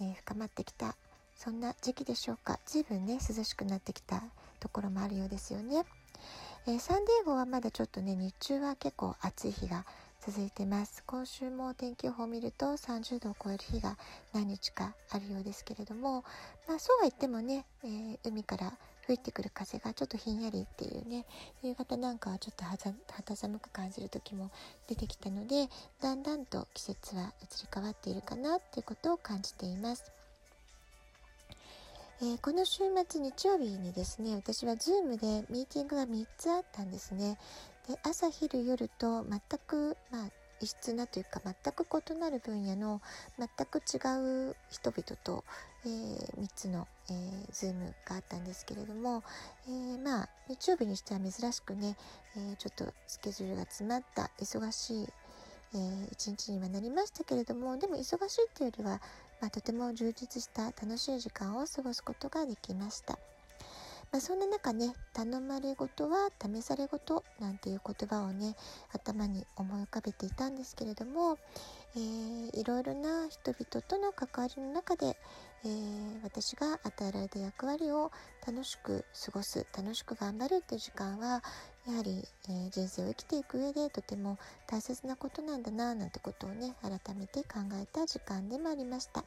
えー、深まってきたそんな時期でしょうか。随分ね涼しくなってきたところもあるようですよね、えー、サンディエゴはまだちょっとね日中は結構暑い日が続いてます。今週も天気予報を見ると30度を超える日が何日かあるようですけれどもまあそうは言ってもね、えー、海から吹いてくる風がちょっとひんやりっていうね夕方なんかはちょっと肌寒く感じる時も出てきたのでだんだんと季節は移り変わっているかなっていうことを感じています。えー、この週末日曜日にですね私は Zoom でミーティングが3つあったんですね。で朝昼夜と全く、まあ、異質なというか全く異なる分野の全く違う人々と、えー、3つの、えー、ズームがあったんですけれども、えー、まあ日曜日にしては珍しくね、えちょっとスケジュールが詰まった忙しい、え一日にはなりましたけれどもでも忙しいっていうよりは、まあ、とても充実した楽しい時間を過ごすことができました。まあ、そんな中ね頼まれごとは試されごとなんていう言葉をね頭に思い浮かべていたんですけれども、えー、いろいろな人々との関わりの中で、えー、私が与えられた役割を楽しく過ごす楽しく頑張るっていう時間はやはり、えー、人生を生きていく上でとても大切なことなんだななんてことをね改めて考えた時間でもありました。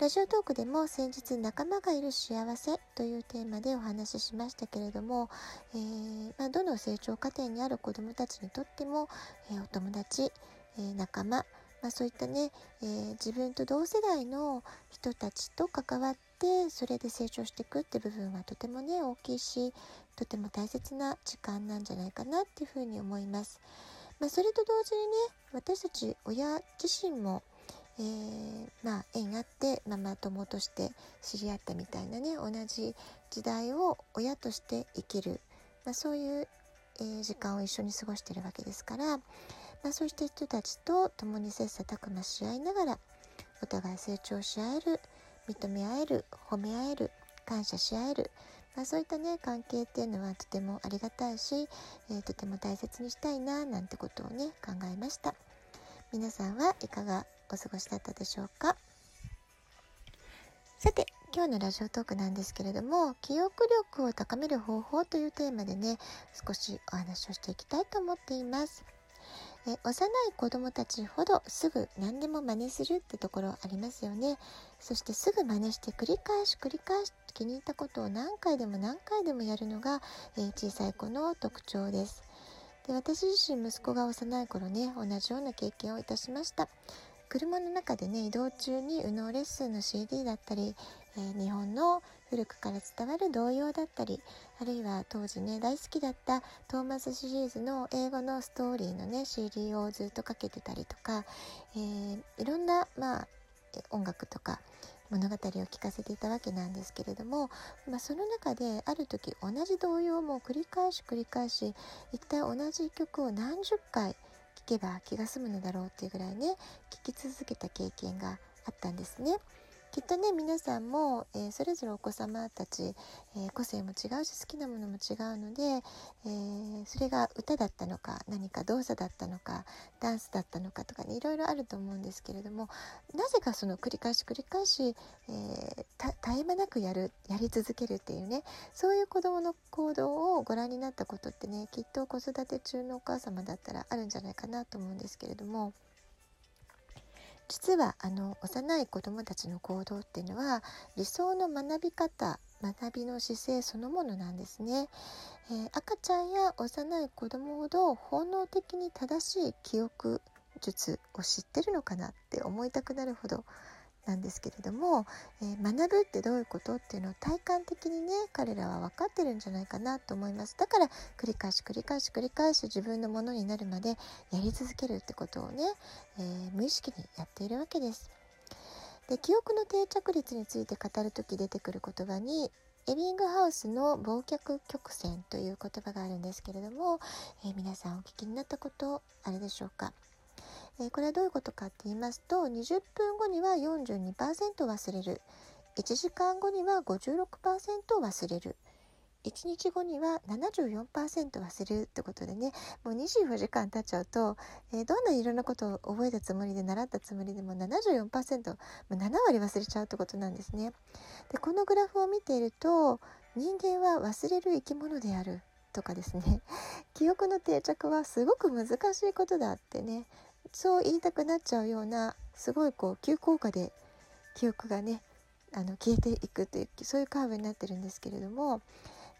ラジオトークでも先日仲間がいる幸せというテーマでお話ししましたけれども、えー、まあ、どの成長過程にある子どもたちにとっても、え、お友達、え、仲間、まあ、そういったね、え自分と同世代の人たちと関わってそれで成長していくって部分はとてもね大きいしとても大切な時間なんじゃないかなっていうふうに思います。まあ、それと同時にね私たち親自身もえー、まあ縁あってママ友として知り合ったみたいなね同じ時代を親として生きる、まあ、そういう、えー、時間を一緒に過ごしてるわけですから、まあ、そうした人たちと共に切磋琢磨し合いながらお互い成長し合える認め合える褒め合える感謝し合える、まあ、そういったね関係っていうのはとてもありがたいし、えー、とても大切にしたいななんてことをね考えました。皆さんはいかがお過ごしだったでしょうか？さて今日のラジオトークなんですけれども記憶力を高める方法というテーマでね少しお話をしていきたいと思っています。え幼い子供たちほどすぐ何でも真似するってところありますよね。そしてすぐ真似して繰り返し繰り返し気に入ったことを何回でも何回でもやるのが、え小さい子の特徴です。で私自身息子が幼い頃ね同じような経験をいたしました。車の中でね移動中に右脳レッスンの CD だったり、えー、日本の古くから伝わる童謡だったりあるいは当時ね大好きだったトーマスシリーズの英語のストーリーのね CD をずっとかけてたりとか、えー、いろんな、まあ、音楽とか物語を聞かせていたわけなんですけれども、まあ、その中である時同じ童謡も繰り返し繰り返し一体同じ曲を何十回聞けば気が済むのだろうっていうぐらいね聞き続けた経験があったんですね。きっとね皆さんも、えー、それぞれお子様たち、えー、個性も違うし好きなものも違うので、えー、それが歌だったのか何か動作だったのかダンスだったのかとかねいろいろあると思うんですけれどもなぜかその繰り返し繰り返し、え絶え間なくやるやり続けるっていうねそういう子どもの行動をご覧になったことってねきっと子育て中のお母様だったらあるんじゃないかなと思うんですけれども。実はあの幼い子どもたちの行動っていうのは理想の学び方学びの姿勢そのものなんですね、えー、赤ちゃんや幼い子どもほど本能的に正しい記憶術を知ってるのかなって思いたくなるほどなんですけれども、えー、学ぶってどういうことっていうのを体感的にね彼らは分かってるんじゃないかなと思いますだから繰り返し繰り返し繰り返し自分のものになるまでやり続けるってことをね、えー、無意識にやっているわけです。で記憶の定着率について語る時出てくる言葉にエビングハウスの忘却曲線という言葉があるんですけれども、えー、皆さんお聞きになったことあれでしょうか、え、これはどういうことかって言いますと20分後には42%忘れる。1時間後には56%忘れる。1日後には74%忘れるってことでね。もう24時間経っちゃうと、えー、どんないろんなことを覚えたつもりで習ったつもりでも74%もう7割忘れちゃうってことなんですね。でこのグラフを見ていると人間は忘れる生き物であるとかですね。記憶の定着はすごく難しいことだってね。そう言いたくなっちゃうようなすごいこう急降下で記憶がねあの消えていくというそういうカーブになってるんですけれども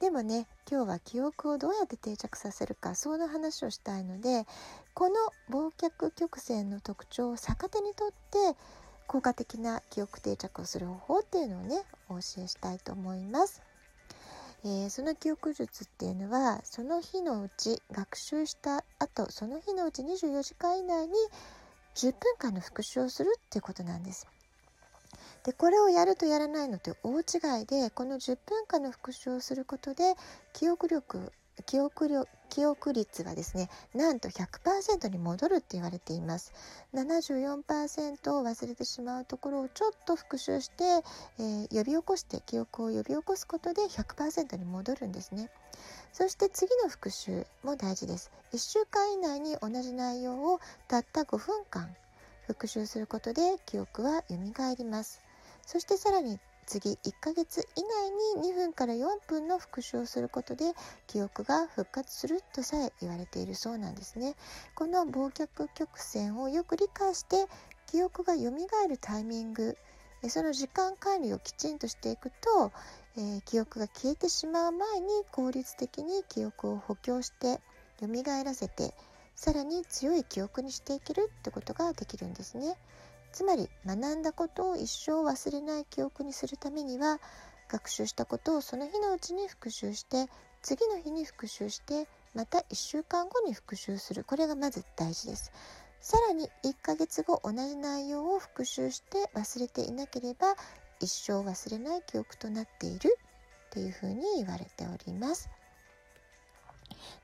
でもね今日は記憶をどうやって定着させるかその話をしたいのでこの忘却曲線の特徴を逆手にとって効果的な記憶定着をする方法っていうのをねお教えしたいと思います。えー、その記憶術っていうのはその日のうち学習した後その日のうち24時間以内に10分間の復習をするっていうことなんです。でこれをやるとやらないのって大違いでこの10分間の復習をすることで記憶力記憶力記憶率はですねなんと100%に戻るって言われています。74%を忘れてしまうところをちょっと復習して、えー、呼び起こして記憶を呼び起こすことで100%に戻るんですね。そして次の復習も大事です。1週間以内に同じ内容をたった5分間復習することで記憶は蘇ります。そしてさらに次1ヶ月以内に2分から4分の復習をすることで記憶が復活するとさえ言われているそうなんですね。この忘却曲線をよく理解して記憶が蘇るタイミングその時間管理をきちんとしていくと、えー、記憶が消えてしまう前に効率的に記憶を補強して蘇らせてさらに強い記憶にしていけるってことができるんですね。つまり学んだことを一生忘れない記憶にするためには学習したことをその日のうちに復習して次の日に復習してまた1週間後に復習する。これがまず大事です。さらに1ヶ月後同じ内容を復習して忘れていなければ一生忘れない記憶となっているっていうふうに言われております。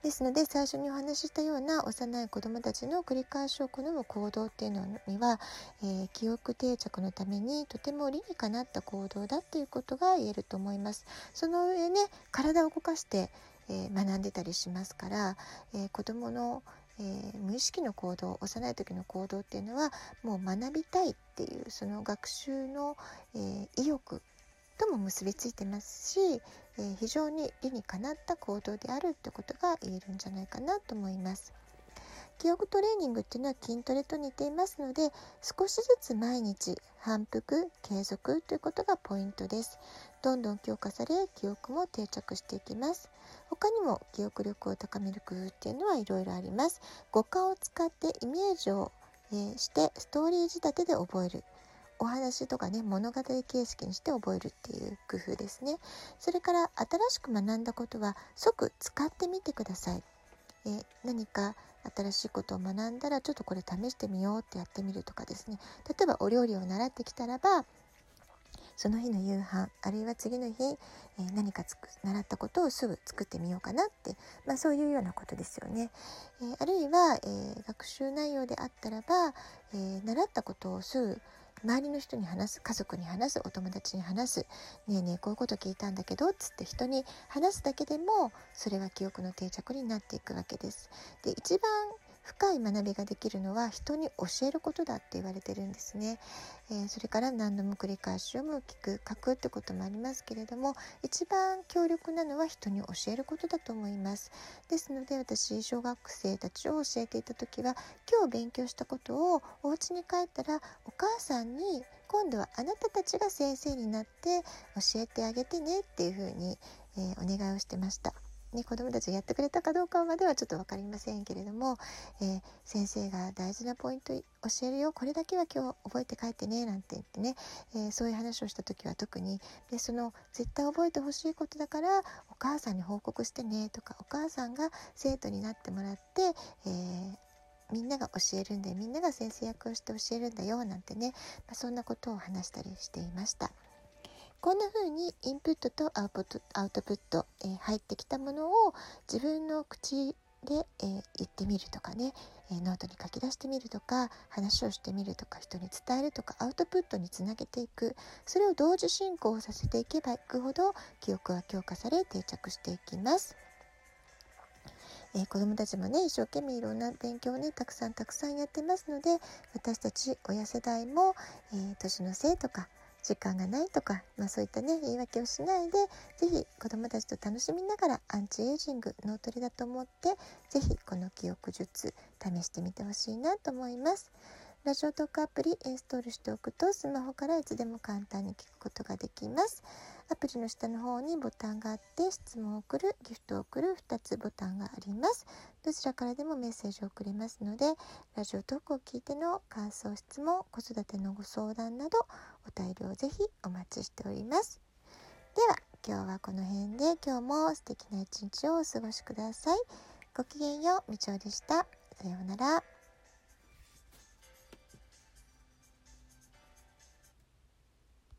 ですので最初にお話ししたような幼い子どもたちの繰り返しを好む行動っていうのには、えー、記憶定着のためにとても理にかなった行動だっていうことが言えると思います。その上ね体を動かして、えー、学んでたりしますから、えー、子どものえー、無意識の行動幼い時の行動っていうのはもう学びたいっていうその学習の、えー、意欲とも結びついてますし、えー、非常に理にかなった行動であるってことが言えるんじゃないかなと思います。記憶トレーニングっていうのは筋トレと似ていますので少しずつ毎日反復継続ということがポイントです。どんどん強化され記憶も定着していきます。他にも記憶力を高める工夫っていうのはいろいろあります。五感を使ってイメージを、えー、してストーリー仕立てで覚える。お話とかね物語形式にして覚えるっていう工夫ですね。それから新しく学んだことは即使ってみてください。え何か新しいことを学んだらちょっとこれ試してみようってやってみるとかですね。例えばお料理を習ってきたらばその日の夕飯あるいは次の日、えー、何かつく習ったことをすぐ作ってみようかなって、まあ、そういうようなことですよね。えー、あるいは、えー、学習内容であったらば、え習ったことをすぐ周りの人に話す家族に話すお友達に話すねえねえこういうこと聞いたんだけどっつって人に話すだけでもそれは記憶の定着になっていくわけです。で一番深い学びができるのは人に教えることだって言われてるんですね、えー、それから何度も繰り返し読む聞く書くってこともありますけれども一番強力なのは人に教えることだと思いますですので私小学生たちを教えていた時は今日勉強したことをお家に帰ったらお母さんに今度はあなたたちが先生になって教えてあげてねっていうふうに、えー、お願いをしてました。ね、子どもたちがやってくれたかどうかまではちょっと分かりませんけれども、えー、先生が大事なポイント教えるよ。これだけは今日覚えて帰ってねなんて言ってね、えー、そういう話をした時は特にでその絶対覚えてほしいことだからお母さんに報告してねとかお母さんが生徒になってもらって、えーみんなが教えるんだよ。みんなが先生役をして教えるんだよ。なんてね、まあ、そんなことを話したりしていました。こんな風にインプットとアウトプット、えー、入ってきたものを自分の口で、えー、言ってみるとかね、えノートに書き出してみるとか話をしてみるとか人に伝えるとかアウトプットにつなげていくそれを同時進行させていけばいくほど記憶は強化され定着していきます。えー、子どもたちもね一生懸命いろんな勉強をねたくさんたくさんやってますので私たち親世代も、え、年のせいとか時間がないとか、まあ、そういったね言い訳をしないで是非子どもたちと楽しみながらアンチエイジング脳トレだと思って是非この記憶術試してみてほしいなと思います。ラジオトークアプリインストールしておくとスマホからいつでも簡単に聞くことができます。アプリの下の方にボタンがあって質問を送る、ギフトを送る2つボタンがあります。どちらからでもメッセージを送れますので、ラジオトークを聞いての感想、質問、子育てのご相談などお便りをぜひお待ちしております。では今日はこの辺で今日も素敵な一日をお過ごしください。ごきげんよう、みちおでした。さようなら。